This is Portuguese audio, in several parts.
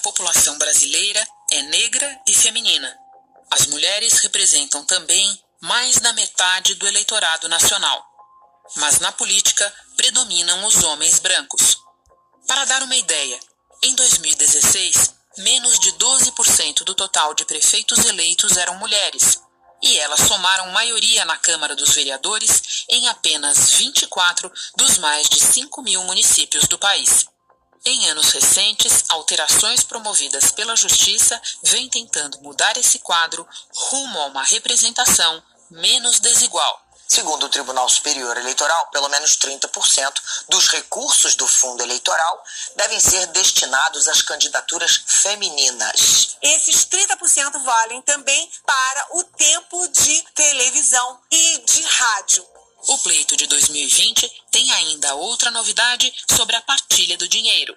população brasileira é negra e feminina. As mulheres representam também mais da metade do eleitorado nacional. Mas na política predominam os homens brancos. Para dar uma ideia, em 2016, menos de 12% do total de prefeitos eleitos eram mulheres, e elas somaram maioria na Câmara dos Vereadores em apenas 24 dos mais de 5 mil municípios do país. Em anos recentes, alterações promovidas pela Justiça vêm tentando mudar esse quadro rumo a uma representação menos desigual. Segundo o Tribunal Superior Eleitoral, pelo menos 30% dos recursos do fundo eleitoral devem ser destinados às candidaturas femininas. Esses 30% valem também para o tempo de televisão e de rádio. O pleito de 2020 tem ainda outra novidade sobre a partilha do dinheiro.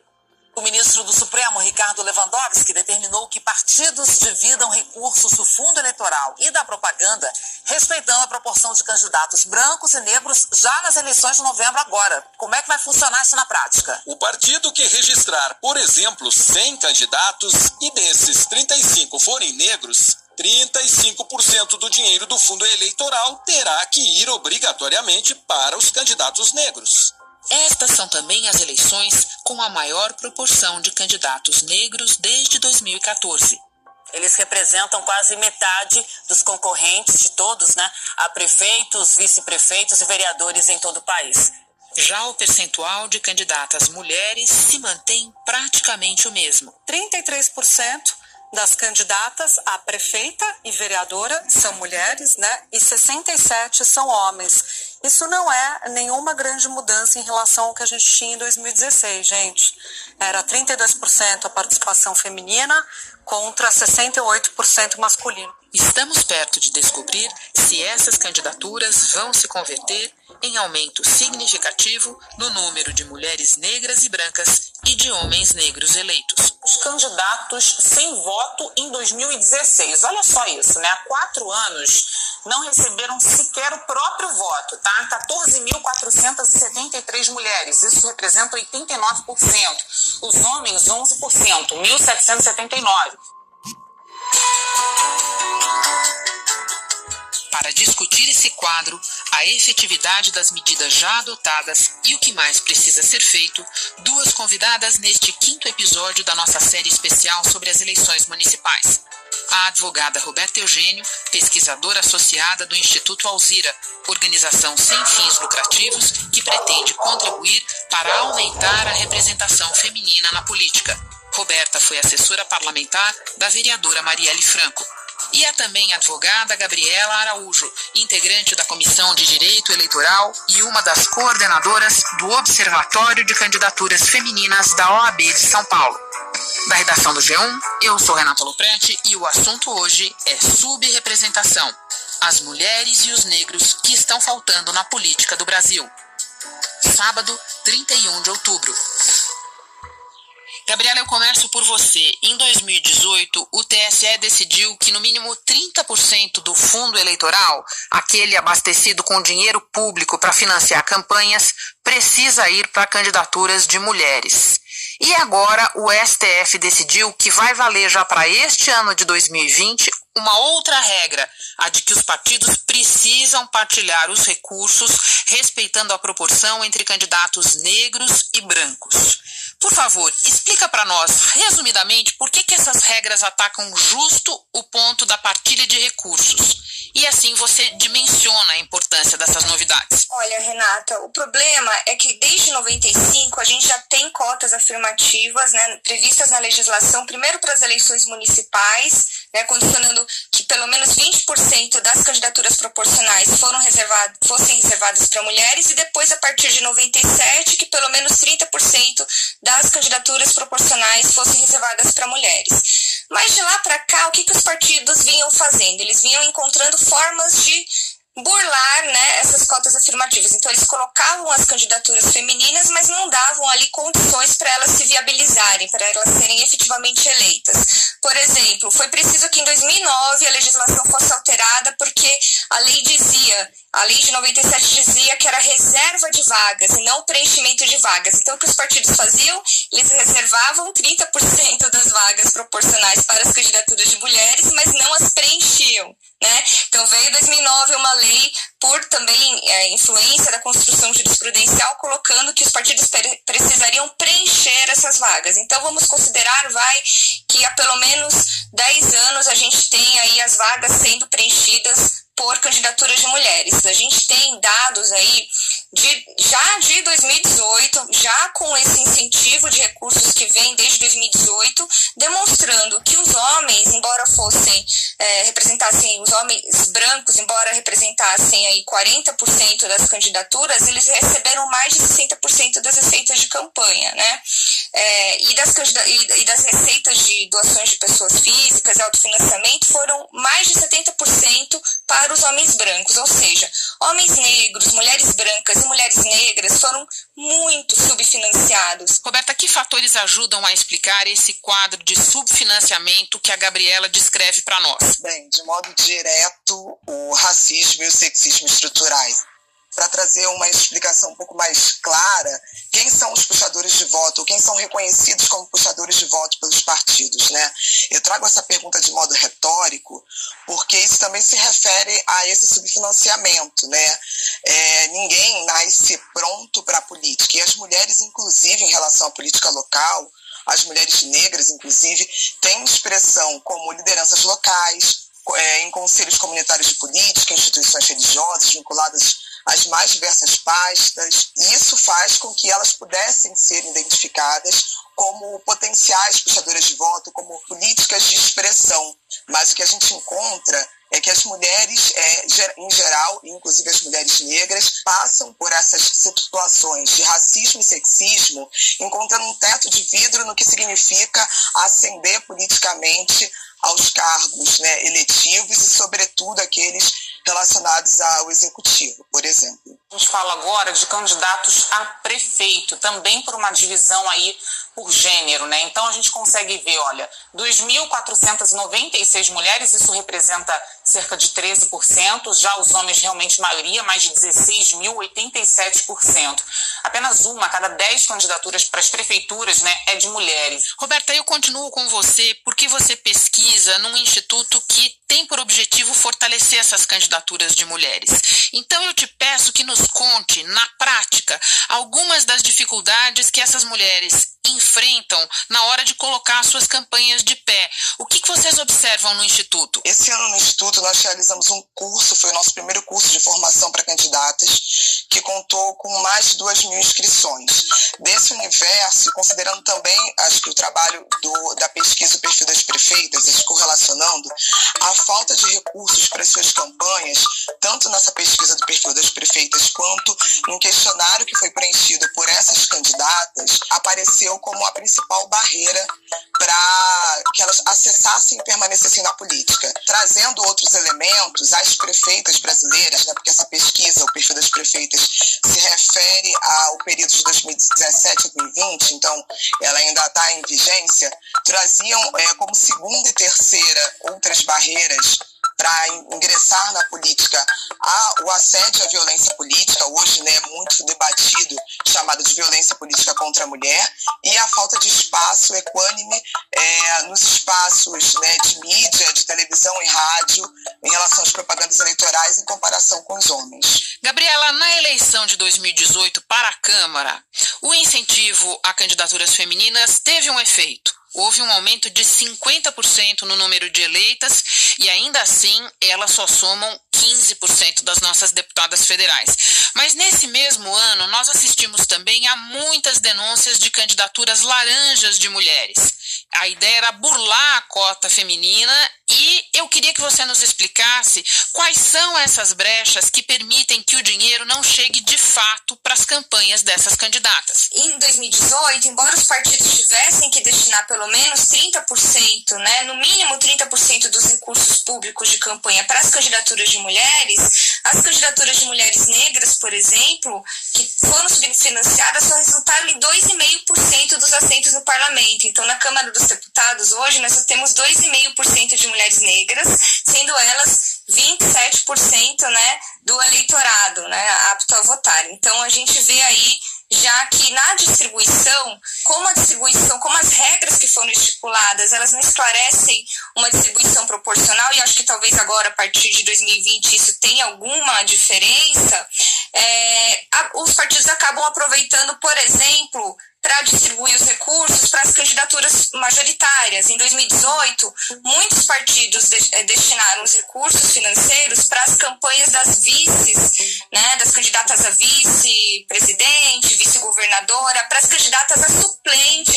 O ministro do Supremo, Ricardo Lewandowski, determinou que partidos dividam recursos do fundo eleitoral e da propaganda, respeitando a proporção de candidatos brancos e negros já nas eleições de novembro agora. Como é que vai funcionar isso na prática? O partido que registrar, por exemplo, 100 candidatos e desses 35 forem negros, 35% do dinheiro do fundo eleitoral terá que ir obrigatoriamente para os candidatos negros. Estas são também as eleições com a maior proporção de candidatos negros desde 2014. Eles representam quase metade dos concorrentes de todos, né, a prefeitos, vice-prefeitos e vereadores em todo o país. Já o percentual de candidatas mulheres se mantém praticamente o mesmo. 33% das candidatas a prefeita e vereadora são mulheres, né? E 67 são homens. Isso não é nenhuma grande mudança em relação ao que a gente tinha em 2016, gente. Era 32% a participação feminina contra 68% masculino. Estamos perto de descobrir se essas candidaturas vão se converter em aumento significativo no número de mulheres negras e brancas e de homens negros eleitos. Os candidatos sem voto em 2016. Olha só isso, né? Há quatro anos não receberam sequer o próprio voto, tá? 14.473 mulheres, isso representa 89%. Os homens, 11%, 1.779. Para discutir esse quadro, a efetividade das medidas já adotadas e o que mais precisa ser feito, duas convidadas neste quinto episódio da nossa série especial sobre as eleições municipais. A advogada Roberta Eugênio, pesquisadora associada do Instituto Alzira, organização sem fins lucrativos que pretende contribuir para aumentar a representação feminina na política. Roberta foi assessora parlamentar da vereadora Marielle Franco e é também a advogada Gabriela Araújo, integrante da Comissão de Direito Eleitoral e uma das coordenadoras do Observatório de Candidaturas Femininas da OAB de São Paulo. Da redação do G1, eu sou Renata Loprete e o assunto hoje é subrepresentação. As mulheres e os negros que estão faltando na política do Brasil. Sábado, 31 de outubro. Gabriela, eu começo por você. Em 2018, o TSE decidiu que no mínimo 30% do fundo eleitoral, aquele abastecido com dinheiro público para financiar campanhas, precisa ir para candidaturas de mulheres. E agora o STF decidiu que vai valer já para este ano de 2020 uma outra regra, a de que os partidos precisam partilhar os recursos respeitando a proporção entre candidatos negros e brancos. Por favor, explica para nós, resumidamente, por que, que essas regras atacam justo o ponto da partilha de recursos. E assim você dimensiona a importância dessas novidades. Olha, Renata, o problema é que desde 95 a gente já tem cotas afirmativas né, previstas na legislação, primeiro para as eleições municipais, né, condicionando que pelo menos 20% das candidaturas proporcionais foram reservadas, fossem reservadas para mulheres, e depois, a partir de 97, que pelo menos 30% das candidaturas proporcionais fossem reservadas para mulheres. Mas de lá para cá, o que, que os partidos vinham fazendo? Eles vinham encontrando formas de burlar né, essas cotas afirmativas. Então, eles colocavam as candidaturas femininas, mas não davam ali condições para elas se viabilizarem, para elas serem efetivamente eleitas. Por exemplo, foi preciso que em 2009 a legislação fosse alterada porque a lei dizia a lei de 97 dizia que era reserva de vagas e não preenchimento de vagas. Então, o que os partidos faziam? Eles reservavam 30% das vagas proporcionais para as candidaturas de mulheres, mas não as preenchiam. Né? Então, veio em 2009 uma lei por também é, influência da construção jurisprudencial, colocando que os partidos precisariam preencher essas vagas. Então, vamos considerar, vai, que há pelo menos 10 anos a gente tem aí as vagas sendo preenchidas por candidaturas de mulheres. A gente tem dados aí de, já de 2018, já com esse incentivo de recursos que vem desde 2018, demonstrando que os homens, embora fossem, é, representassem, os homens brancos, embora representassem aí 40% das candidaturas, eles receberam mais de 60% das receitas de campanha, né? É, e, das, e das receitas de doações de pessoas físicas e autofinanciamento foram mais de 70% para os homens brancos, ou seja, homens negros, mulheres brancas e mulheres negras foram muito subfinanciados. Roberta, que fatores ajudam a explicar esse quadro de subfinanciamento que a Gabriela descreve para nós? Bem, de modo direto, o racismo e o sexismo estruturais para trazer uma explicação um pouco mais clara, quem são os puxadores de voto, quem são reconhecidos como puxadores de voto pelos partidos, né? Eu trago essa pergunta de modo retórico, porque isso também se refere a esse subfinanciamento, né? É, ninguém nasce pronto para a política, e as mulheres, inclusive, em relação à política local, as mulheres negras, inclusive, têm expressão como lideranças locais, é, em conselhos comunitários de política, instituições religiosas vinculadas as mais diversas pastas, e isso faz com que elas pudessem ser identificadas como potenciais puxadoras de voto, como políticas de expressão. Mas o que a gente encontra é que as mulheres, é, em geral, inclusive as mulheres negras, passam por essas situações de racismo e sexismo, encontrando um teto de vidro no que significa ascender politicamente aos cargos né, eletivos e, sobretudo, aqueles relacionados ao executivo, por exemplo. A gente fala agora de candidatos a prefeito, também por uma divisão aí por gênero, né? Então a gente consegue ver, olha, 2.496 mulheres, isso representa cerca de 13%, já os homens realmente maioria, mais de 16.087%. Apenas uma a cada 10 candidaturas para as prefeituras, né, é de mulheres. Roberta, eu continuo com você porque você pesquisa num instituto que tem por objetivo fortalecer essas candidaturas de mulheres. Então eu te peço que nos conte, na prática, algumas das dificuldades que essas mulheres enfrentam na hora de colocar suas campanhas de pé. O que, que vocês observam no Instituto? Esse ano no Instituto nós realizamos um curso, foi o nosso primeiro curso de formação para candidatas, que contou com mais de duas mil inscrições. Desse universo, considerando também, acho que o trabalho do, da pesquisa do perfil das prefeitas, acho, correlacionando, a falta de recursos para suas campanhas, tanto nessa pesquisa do perfil das prefeitas, quanto no questionário que foi preenchido por essas candidatas, apareceu como a principal barreira para que elas acessassem e permanecessem na política. Trazendo outros elementos, as prefeitas brasileiras, né, porque essa pesquisa, o perfil das prefeitas, se refere ao período de 2017 a 2020, então ela ainda está em vigência, traziam é, como segunda e terceira outras barreiras para ingressar na política a, o assédio à violência política, hoje né, muito debatido, chamado de violência política contra a mulher, e a falta de espaço equânime é, nos espaços né, de mídia, de televisão e rádio, em relação às propagandas eleitorais em comparação com os homens. Gabriela, na eleição de 2018 para a Câmara, o incentivo a candidaturas femininas teve um efeito houve um aumento de 50% no número de eleitas e ainda assim elas só somam 15% das nossas deputadas federais. Mas nesse mesmo ano, nós assistimos também a muitas denúncias de candidaturas laranjas de mulheres. A ideia era burlar a cota feminina e eu queria que você nos explicasse quais são essas brechas que permitem que o dinheiro não chegue de fato para as campanhas dessas candidatas. Em 2018, embora os partidos tivessem que destinar pelo menos 30%, né, no mínimo 30% dos recursos públicos de campanha para as candidaturas de mulheres, as candidaturas de mulheres negras, por exemplo, que foram subfinanciadas, só resultaram em 2,5% dos assentos parlamento. Então, na Câmara dos Deputados, hoje, nós só temos 2,5% de mulheres negras, sendo elas 27% né, do eleitorado né, apto a votar. Então a gente vê aí já que na distribuição, como a distribuição, como as regras que foram estipuladas, elas não esclarecem uma distribuição proporcional, e acho que talvez agora, a partir de 2020, isso tenha alguma diferença, é, a, os partidos acabam aproveitando, por exemplo, para distribuir os recursos para as candidaturas majoritárias. Em 2018, muitos partidos de, eh, destinaram os recursos financeiros para as campanhas das vices, né, das candidatas a vice-presidente, vice-governadora, para as candidatas a suplente.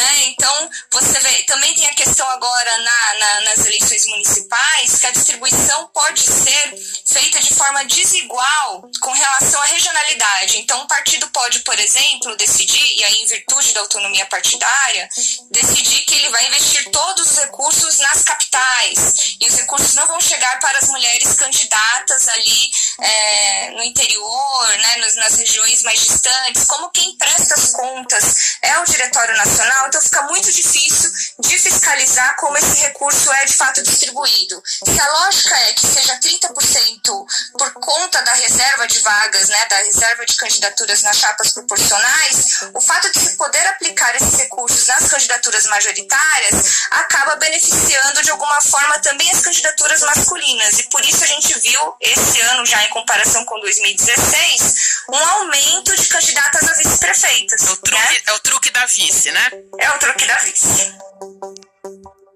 Né? Então, você vê, também tem a questão agora na, na, nas eleições municipais, que a distribuição pode ser feita de forma desigual com relação à regionalidade. Então, um partido pode, por exemplo, decidir, e aí em virtude da autonomia partidária, decidir que ele vai investir todos os recursos nas capitais. E não vão chegar para as mulheres candidatas ali é, no interior, né, nas, nas regiões mais distantes. Como quem presta as contas é o Diretório Nacional, então fica muito difícil de fiscalizar como esse recurso é de fato distribuído. Se a lógica é que seja 30% por conta da reserva de vagas, né, da reserva de candidaturas nas chapas proporcionais, o fato de se poder aplicar esses recursos nas candidaturas majoritárias acaba beneficiando de alguma forma também as candidaturas masculinas. E por isso a gente viu esse ano, já em comparação com 2016, um aumento de candidatas a vice-prefeitas. É, o truque, né? é o truque da vice, né? É o truque da vice.